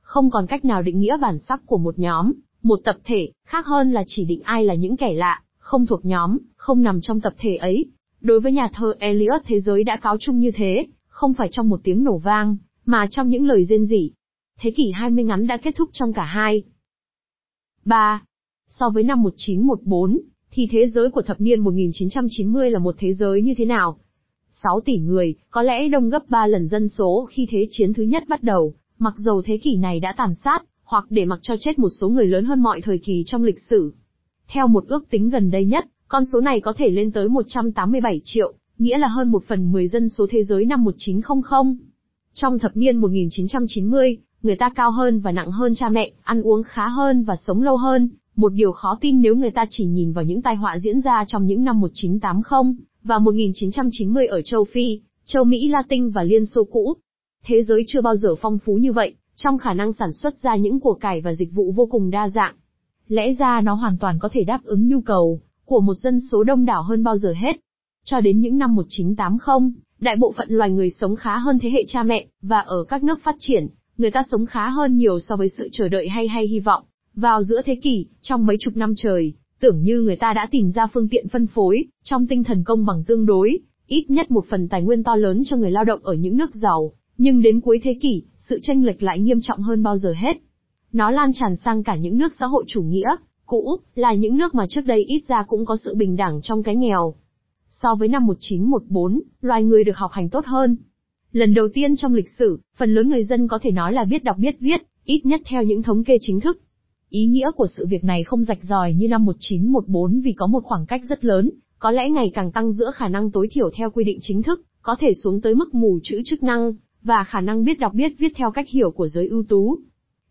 Không còn cách nào định nghĩa bản sắc của một nhóm, một tập thể, khác hơn là chỉ định ai là những kẻ lạ, không thuộc nhóm, không nằm trong tập thể ấy. Đối với nhà thơ Eliot thế giới đã cáo chung như thế, không phải trong một tiếng nổ vang, mà trong những lời rên rỉ. Thế kỷ 20 ngắn đã kết thúc trong cả hai. 3. So với năm 1914, thì thế giới của thập niên 1990 là một thế giới như thế nào? 6 tỷ người, có lẽ đông gấp 3 lần dân số khi Thế chiến thứ nhất bắt đầu, mặc dầu thế kỷ này đã tàn sát, hoặc để mặc cho chết một số người lớn hơn mọi thời kỳ trong lịch sử. Theo một ước tính gần đây nhất, con số này có thể lên tới 187 triệu, nghĩa là hơn một phần 10 dân số thế giới năm 1900. Trong thập niên 1990, người ta cao hơn và nặng hơn cha mẹ, ăn uống khá hơn và sống lâu hơn, một điều khó tin nếu người ta chỉ nhìn vào những tai họa diễn ra trong những năm 1980 và 1990 ở châu Phi, châu Mỹ Latin và Liên Xô cũ. Thế giới chưa bao giờ phong phú như vậy, trong khả năng sản xuất ra những của cải và dịch vụ vô cùng đa dạng. Lẽ ra nó hoàn toàn có thể đáp ứng nhu cầu của một dân số đông đảo hơn bao giờ hết. Cho đến những năm 1980, đại bộ phận loài người sống khá hơn thế hệ cha mẹ, và ở các nước phát triển, người ta sống khá hơn nhiều so với sự chờ đợi hay hay hy vọng. Vào giữa thế kỷ, trong mấy chục năm trời, tưởng như người ta đã tìm ra phương tiện phân phối, trong tinh thần công bằng tương đối, ít nhất một phần tài nguyên to lớn cho người lao động ở những nước giàu. Nhưng đến cuối thế kỷ, sự tranh lệch lại nghiêm trọng hơn bao giờ hết. Nó lan tràn sang cả những nước xã hội chủ nghĩa, cũ, là những nước mà trước đây ít ra cũng có sự bình đẳng trong cái nghèo. So với năm 1914, loài người được học hành tốt hơn. Lần đầu tiên trong lịch sử, phần lớn người dân có thể nói là biết đọc biết viết, ít nhất theo những thống kê chính thức. Ý nghĩa của sự việc này không rạch ròi như năm 1914 vì có một khoảng cách rất lớn, có lẽ ngày càng tăng giữa khả năng tối thiểu theo quy định chính thức, có thể xuống tới mức mù chữ chức năng, và khả năng biết đọc biết viết theo cách hiểu của giới ưu tú.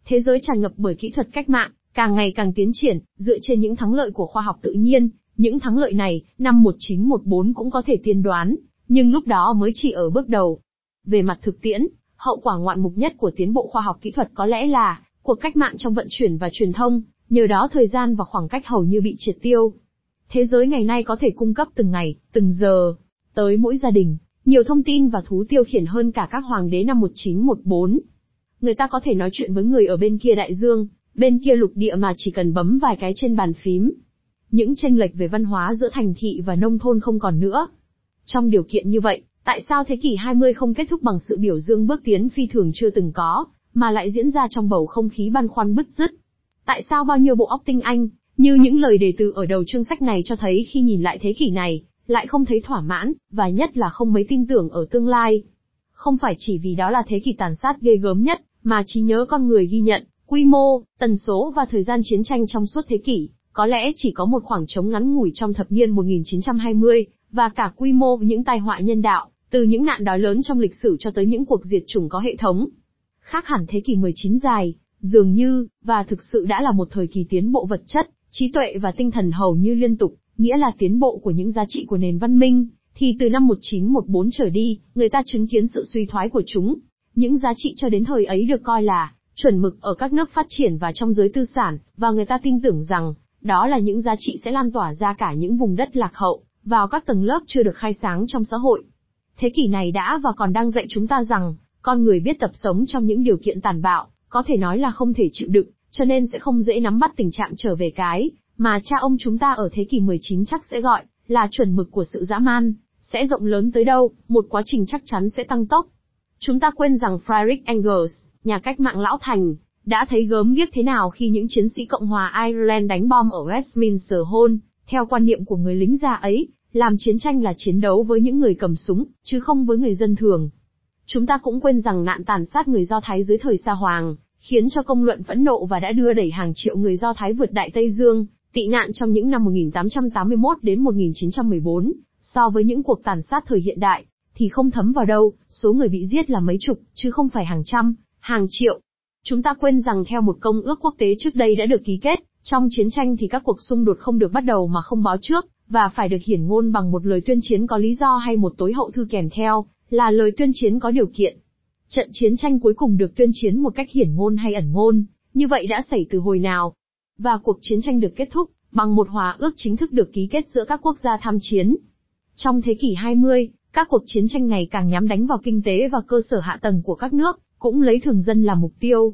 Thế giới tràn ngập bởi kỹ thuật cách mạng, càng ngày càng tiến triển, dựa trên những thắng lợi của khoa học tự nhiên, những thắng lợi này, năm 1914 cũng có thể tiên đoán, nhưng lúc đó mới chỉ ở bước đầu. Về mặt thực tiễn, hậu quả ngoạn mục nhất của tiến bộ khoa học kỹ thuật có lẽ là cuộc cách mạng trong vận chuyển và truyền thông, nhờ đó thời gian và khoảng cách hầu như bị triệt tiêu. Thế giới ngày nay có thể cung cấp từng ngày, từng giờ, tới mỗi gia đình, nhiều thông tin và thú tiêu khiển hơn cả các hoàng đế năm 1914. Người ta có thể nói chuyện với người ở bên kia đại dương, bên kia lục địa mà chỉ cần bấm vài cái trên bàn phím. Những tranh lệch về văn hóa giữa thành thị và nông thôn không còn nữa. Trong điều kiện như vậy, tại sao thế kỷ 20 không kết thúc bằng sự biểu dương bước tiến phi thường chưa từng có, mà lại diễn ra trong bầu không khí băn khoăn bứt rứt? Tại sao bao nhiêu bộ óc tinh anh, như những lời đề từ ở đầu chương sách này cho thấy khi nhìn lại thế kỷ này, lại không thấy thỏa mãn, và nhất là không mấy tin tưởng ở tương lai. Không phải chỉ vì đó là thế kỷ tàn sát ghê gớm nhất, mà trí nhớ con người ghi nhận, quy mô, tần số và thời gian chiến tranh trong suốt thế kỷ, có lẽ chỉ có một khoảng trống ngắn ngủi trong thập niên 1920, và cả quy mô những tai họa nhân đạo, từ những nạn đói lớn trong lịch sử cho tới những cuộc diệt chủng có hệ thống. Khác hẳn thế kỷ 19 dài, dường như, và thực sự đã là một thời kỳ tiến bộ vật chất, trí tuệ và tinh thần hầu như liên tục, nghĩa là tiến bộ của những giá trị của nền văn minh, thì từ năm 1914 trở đi, người ta chứng kiến sự suy thoái của chúng. Những giá trị cho đến thời ấy được coi là chuẩn mực ở các nước phát triển và trong giới tư sản, và người ta tin tưởng rằng, đó là những giá trị sẽ lan tỏa ra cả những vùng đất lạc hậu, vào các tầng lớp chưa được khai sáng trong xã hội. Thế kỷ này đã và còn đang dạy chúng ta rằng, con người biết tập sống trong những điều kiện tàn bạo, có thể nói là không thể chịu đựng, cho nên sẽ không dễ nắm bắt tình trạng trở về cái, mà cha ông chúng ta ở thế kỷ 19 chắc sẽ gọi, là chuẩn mực của sự dã man, sẽ rộng lớn tới đâu, một quá trình chắc chắn sẽ tăng tốc. Chúng ta quên rằng Friedrich Engels, nhà cách mạng lão thành, đã thấy gớm ghiếc thế nào khi những chiến sĩ Cộng hòa Ireland đánh bom ở Westminster Hall, theo quan niệm của người lính già ấy, làm chiến tranh là chiến đấu với những người cầm súng, chứ không với người dân thường. Chúng ta cũng quên rằng nạn tàn sát người Do Thái dưới thời Sa Hoàng, khiến cho công luận phẫn nộ và đã đưa đẩy hàng triệu người Do Thái vượt Đại Tây Dương, tị nạn trong những năm 1881 đến 1914, so với những cuộc tàn sát thời hiện đại, thì không thấm vào đâu, số người bị giết là mấy chục, chứ không phải hàng trăm, hàng triệu. Chúng ta quên rằng theo một công ước quốc tế trước đây đã được ký kết, trong chiến tranh thì các cuộc xung đột không được bắt đầu mà không báo trước, và phải được hiển ngôn bằng một lời tuyên chiến có lý do hay một tối hậu thư kèm theo, là lời tuyên chiến có điều kiện. Trận chiến tranh cuối cùng được tuyên chiến một cách hiển ngôn hay ẩn ngôn, như vậy đã xảy từ hồi nào? Và cuộc chiến tranh được kết thúc, bằng một hòa ước chính thức được ký kết giữa các quốc gia tham chiến. Trong thế kỷ 20, các cuộc chiến tranh ngày càng nhắm đánh vào kinh tế và cơ sở hạ tầng của các nước, cũng lấy thường dân làm mục tiêu.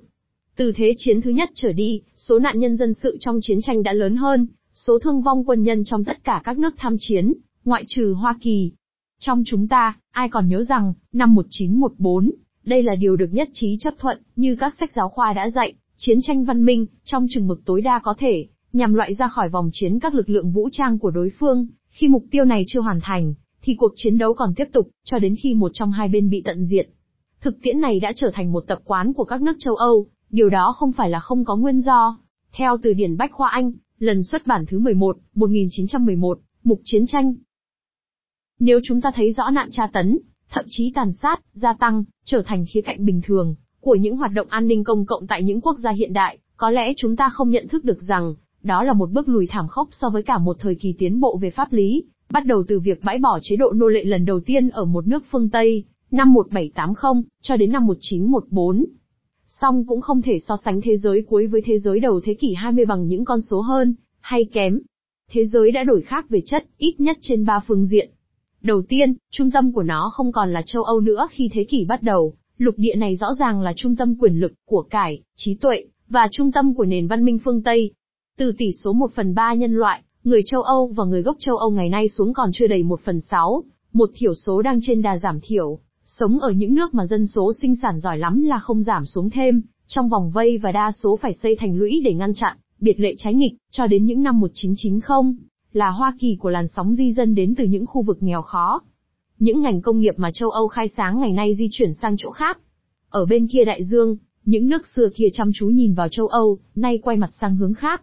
Từ thế chiến thứ nhất trở đi, số nạn nhân dân sự trong chiến tranh đã lớn hơn, số thương vong quân nhân trong tất cả các nước tham chiến, ngoại trừ Hoa Kỳ. Trong chúng ta, ai còn nhớ rằng, năm 1914, đây là điều được nhất trí chấp thuận, như các sách giáo khoa đã dạy, chiến tranh văn minh, trong chừng mực tối đa có thể, nhằm loại ra khỏi vòng chiến các lực lượng vũ trang của đối phương, khi mục tiêu này chưa hoàn thành, thì cuộc chiến đấu còn tiếp tục, cho đến khi một trong hai bên bị tận diệt. Thực tiễn này đã trở thành một tập quán của các nước châu Âu, điều đó không phải là không có nguyên do. Theo từ điển Bách Khoa Anh, lần xuất bản thứ 11, 1911, mục chiến tranh. Nếu chúng ta thấy rõ nạn tra tấn, thậm chí tàn sát, gia tăng, trở thành khía cạnh bình thường, của những hoạt động an ninh công cộng tại những quốc gia hiện đại, có lẽ chúng ta không nhận thức được rằng, đó là một bước lùi thảm khốc so với cả một thời kỳ tiến bộ về pháp lý, bắt đầu từ việc bãi bỏ chế độ nô lệ lần đầu tiên ở một nước phương Tây, năm 1780, cho đến năm 1914. Song cũng không thể so sánh thế giới cuối với thế giới đầu thế kỷ 20 bằng những con số hơn, hay kém. Thế giới đã đổi khác về chất, ít nhất trên ba phương diện. Đầu tiên, trung tâm của nó không còn là châu Âu nữa khi thế kỷ bắt đầu, lục địa này rõ ràng là trung tâm quyền lực, của cải, trí tuệ, và trung tâm của nền văn minh phương Tây. Từ tỷ số 1 phần 3 nhân loại, người châu Âu và người gốc châu Âu ngày nay xuống còn chưa đầy 1 phần 6, một thiểu số đang trên đà giảm thiểu, sống ở những nước mà dân số sinh sản giỏi lắm là không giảm xuống thêm, trong vòng vây và đa số phải xây thành lũy để ngăn chặn, biệt lệ trái nghịch, cho đến những năm 1990, là Hoa Kỳ của làn sóng di dân đến từ những khu vực nghèo khó. Những ngành công nghiệp mà châu Âu khai sáng ngày nay di chuyển sang chỗ khác. Ở bên kia đại dương, những nước xưa kia chăm chú nhìn vào châu Âu, nay quay mặt sang hướng khác.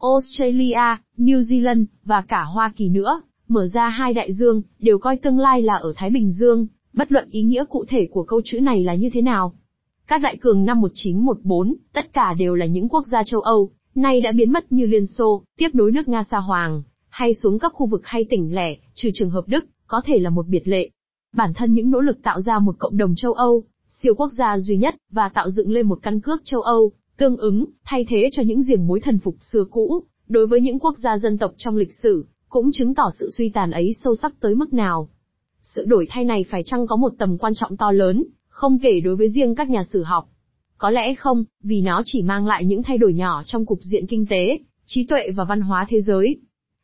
Australia, New Zealand, và cả Hoa Kỳ nữa, mở ra hai đại dương, đều coi tương lai là ở Thái Bình Dương, bất luận ý nghĩa cụ thể của câu chữ này là như thế nào. Các đại cường năm 1914, tất cả đều là những quốc gia châu Âu, nay đã biến mất như Liên Xô, tiếp nối nước Nga xa Hoàng, hay xuống các khu vực hay tỉnh lẻ, trừ trường hợp Đức, có thể là một biệt lệ. Bản thân những nỗ lực tạo ra một cộng đồng châu Âu, siêu quốc gia duy nhất, và tạo dựng lên một căn cước châu Âu, tương ứng, thay thế cho những giềng mối thần phục xưa cũ, đối với những quốc gia dân tộc trong lịch sử, cũng chứng tỏ sự suy tàn ấy sâu sắc tới mức nào. Sự đổi thay này phải chăng có một tầm quan trọng to lớn, không kể đối với riêng các nhà sử học. Có lẽ không, vì nó chỉ mang lại những thay đổi nhỏ trong cục diện kinh tế, trí tuệ và văn hóa thế giới.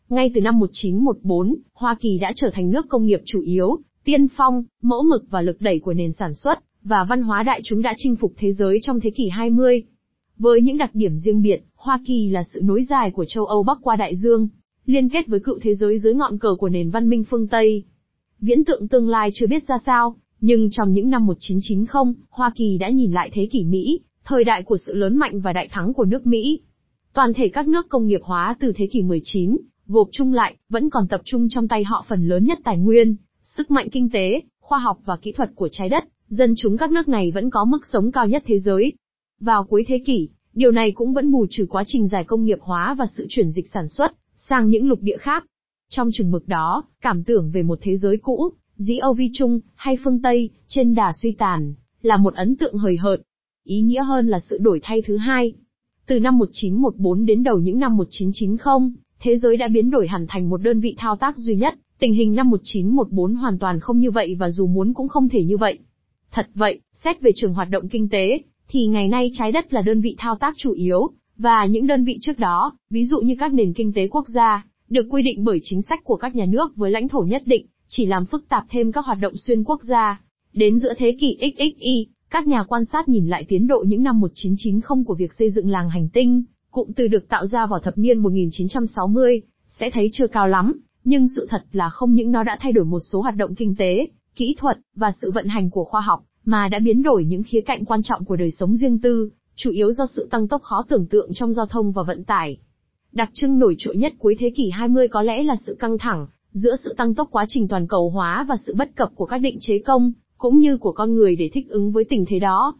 Ngay từ năm 1914, Hoa Kỳ đã trở thành nước công nghiệp chủ yếu, tiên phong, mẫu mực và lực đẩy của nền sản xuất, và văn hóa đại chúng đã chinh phục thế giới trong thế kỷ 20. Với những đặc điểm riêng biệt, Hoa Kỳ là sự nối dài của châu Âu bắc qua đại dương, liên kết với cựu thế giới dưới ngọn cờ của nền văn minh phương Tây. Viễn tượng tương lai chưa biết ra sao, nhưng trong những năm 1990, Hoa Kỳ đã nhìn lại thế kỷ Mỹ, thời đại của sự lớn mạnh và đại thắng của nước Mỹ. Toàn thể các nước công nghiệp hóa từ thế kỷ 19, gộp chung lại, vẫn còn tập trung trong tay họ phần lớn nhất tài nguyên, sức mạnh kinh tế, khoa học và kỹ thuật của trái đất, dân chúng các nước này vẫn có mức sống cao nhất thế giới. Vào cuối thế kỷ, điều này cũng vẫn bù trừ quá trình giải công nghiệp hóa và sự chuyển dịch sản xuất sang những lục địa khác. Trong chừng mực đó, cảm tưởng về một thế giới cũ, dĩ Âu Vi Trung, hay phương Tây, trên đà suy tàn, là một ấn tượng hời hợt. Ý nghĩa hơn là sự đổi thay thứ hai. Từ năm 1914 đến đầu những năm 1990, thế giới đã biến đổi hẳn thành một đơn vị thao tác duy nhất, tình hình năm 1914 hoàn toàn không như vậy và dù muốn cũng không thể như vậy. Thật vậy, xét về trường hoạt động kinh tế, thì ngày nay trái đất là đơn vị thao tác chủ yếu, và những đơn vị trước đó, ví dụ như các nền kinh tế quốc gia, được quy định bởi chính sách của các nhà nước với lãnh thổ nhất định, chỉ làm phức tạp thêm các hoạt động xuyên quốc gia. Đến giữa thế kỷ XXI, các nhà quan sát nhìn lại tiến độ những năm 1990 của việc xây dựng làng hành tinh, cụm từ được tạo ra vào thập niên 1960, sẽ thấy chưa cao lắm, nhưng sự thật là không những nó đã thay đổi một số hoạt động kinh tế, kỹ thuật, và sự vận hành của khoa học, mà đã biến đổi những khía cạnh quan trọng của đời sống riêng tư, chủ yếu do sự tăng tốc khó tưởng tượng trong giao thông và vận tải. Đặc trưng nổi trội nhất cuối thế kỷ 20 có lẽ là sự căng thẳng, giữa sự tăng tốc quá trình toàn cầu hóa và sự bất cập của các định chế công, cũng như của con người để thích ứng với tình thế đó.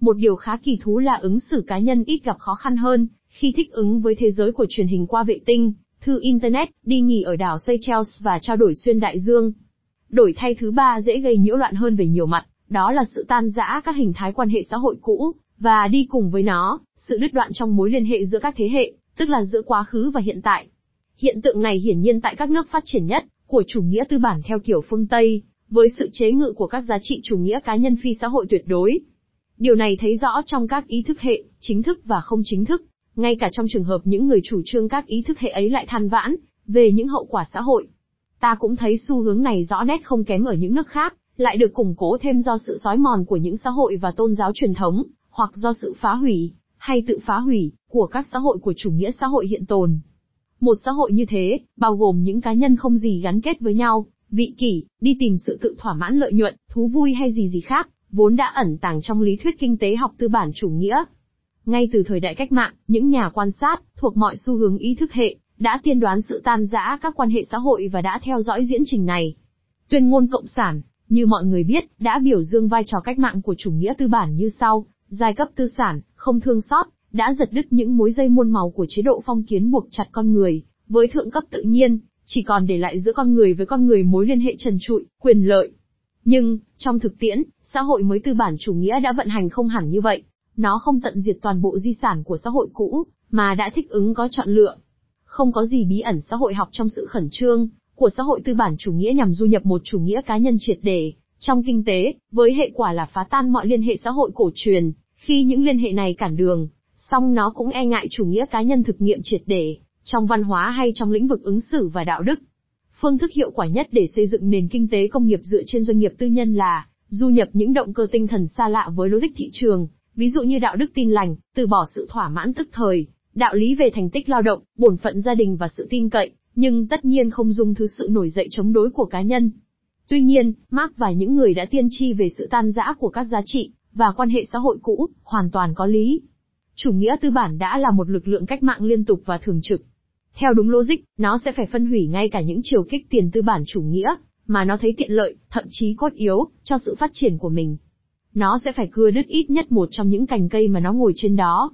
Một điều khá kỳ thú là ứng xử cá nhân ít gặp khó khăn hơn, khi thích ứng với thế giới của truyền hình qua vệ tinh, thư Internet, đi nghỉ ở đảo Seychelles và trao đổi xuyên đại dương. Đổi thay thứ ba dễ gây nhiễu loạn hơn về nhiều mặt, đó là sự tan rã các hình thái quan hệ xã hội cũ, và đi cùng với nó, sự đứt đoạn trong mối liên hệ giữa các thế hệ, tức là giữa quá khứ và hiện tại. Hiện tượng này hiển nhiên tại các nước phát triển nhất, của chủ nghĩa tư bản theo kiểu phương Tây, với sự chế ngự của các giá trị chủ nghĩa cá nhân phi xã hội tuyệt đối. Điều này thấy rõ trong các ý thức hệ, chính thức và không chính thức, ngay cả trong trường hợp những người chủ trương các ý thức hệ ấy lại than vãn, về những hậu quả xã hội. Ta cũng thấy xu hướng này rõ nét không kém ở những nước khác, lại được củng cố thêm do sự sói mòn của những xã hội và tôn giáo truyền thống, hoặc do sự phá hủy, hay tự phá hủy, của các xã hội của chủ nghĩa xã hội hiện tồn. Một xã hội như thế, bao gồm những cá nhân không gì gắn kết với nhau, vị kỷ, đi tìm sự tự thỏa mãn lợi nhuận, thú vui hay gì gì khác, vốn đã ẩn tàng trong lý thuyết kinh tế học tư bản chủ nghĩa. Ngay từ thời đại cách mạng, những nhà quan sát, thuộc mọi xu hướng ý thức hệ, đã tiên đoán sự tan rã các quan hệ xã hội và đã theo dõi diễn trình này. Tuyên ngôn Cộng sản, như mọi người biết, đã biểu dương vai trò cách mạng của chủ nghĩa tư bản như sau, giai cấp tư sản, không thương xót, đã giật đứt những mối dây muôn màu của chế độ phong kiến buộc chặt con người, với thượng cấp tự nhiên, chỉ còn để lại giữa con người với con người mối liên hệ trần trụi, quyền lợi. Nhưng, trong thực tiễn, xã hội mới tư bản chủ nghĩa đã vận hành không hẳn như vậy. Nó không tận diệt toàn bộ di sản của xã hội cũ, mà đã thích ứng có chọn lựa. Không có gì bí ẩn xã hội học trong sự khẩn trương của xã hội tư bản chủ nghĩa nhằm du nhập một chủ nghĩa cá nhân triệt để trong kinh tế, với hệ quả là phá tan mọi liên hệ xã hội cổ truyền, khi những liên hệ này cản đường, song nó cũng e ngại chủ nghĩa cá nhân thực nghiệm triệt để, trong văn hóa hay trong lĩnh vực ứng xử và đạo đức. Phương thức hiệu quả nhất để xây dựng nền kinh tế công nghiệp dựa trên doanh nghiệp tư nhân là du nhập những động cơ tinh thần xa lạ với logic thị trường, ví dụ như đạo đức tin lành, từ bỏ sự thỏa mãn tức thời, đạo lý về thành tích lao động, bổn phận gia đình và sự tin cậy, nhưng tất nhiên không dung thứ sự nổi dậy chống đối của cá nhân. Tuy nhiên, Marx và những người đã tiên tri về sự tan rã của các giá trị và quan hệ xã hội cũ, hoàn toàn có lý. Chủ nghĩa tư bản đã là một lực lượng cách mạng liên tục và thường trực. Theo đúng logic, nó sẽ phải phân hủy ngay cả những chiều kích tiền tư bản chủ nghĩa, mà nó thấy tiện lợi, thậm chí cốt yếu, cho sự phát triển của mình. Nó sẽ phải cưa đứt ít nhất một trong những cành cây mà nó ngồi trên đó.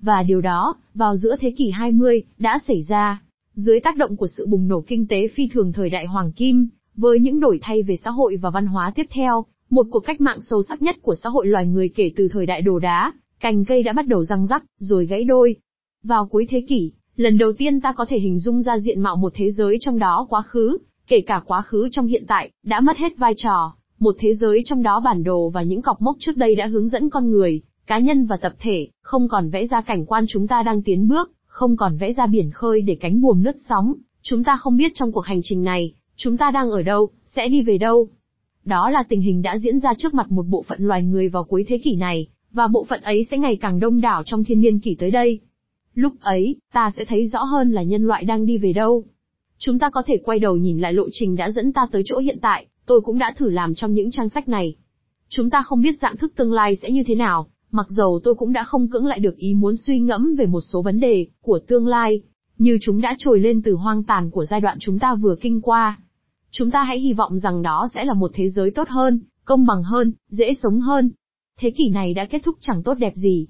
Và điều đó, vào giữa thế kỷ 20, đã xảy ra. Dưới tác động của sự bùng nổ kinh tế phi thường thời đại Hoàng Kim, với những đổi thay về xã hội và văn hóa tiếp theo, một cuộc cách mạng sâu sắc nhất của xã hội loài người kể từ thời đại đồ đá, cành cây đã bắt đầu răng rắc, rồi gãy đôi. Vào cuối thế kỷ, lần đầu tiên ta có thể hình dung ra diện mạo một thế giới trong đó quá khứ, kể cả quá khứ trong hiện tại, đã mất hết vai trò, một thế giới trong đó bản đồ và những cọc mốc trước đây đã hướng dẫn con người, cá nhân và tập thể, không còn vẽ ra cảnh quan chúng ta đang tiến bước, không còn vẽ ra biển khơi để cánh buồm lướt sóng, chúng ta không biết trong cuộc hành trình này, chúng ta đang ở đâu, sẽ đi về đâu. Đó là tình hình đã diễn ra trước mặt một bộ phận loài người vào cuối thế kỷ này, và bộ phận ấy sẽ ngày càng đông đảo trong thiên niên kỷ tới đây. Lúc ấy, ta sẽ thấy rõ hơn là nhân loại đang đi về đâu. Chúng ta có thể quay đầu nhìn lại lộ trình đã dẫn ta tới chỗ hiện tại, tôi cũng đã thử làm trong những trang sách này. Chúng ta không biết dạng thức tương lai sẽ như thế nào, mặc dầu tôi cũng đã không cưỡng lại được ý muốn suy ngẫm về một số vấn đề của tương lai, như chúng đã trồi lên từ hoang tàn của giai đoạn chúng ta vừa kinh qua. Chúng ta hãy hy vọng rằng đó sẽ là một thế giới tốt hơn, công bằng hơn, dễ sống hơn. Thế kỷ này đã kết thúc chẳng tốt đẹp gì.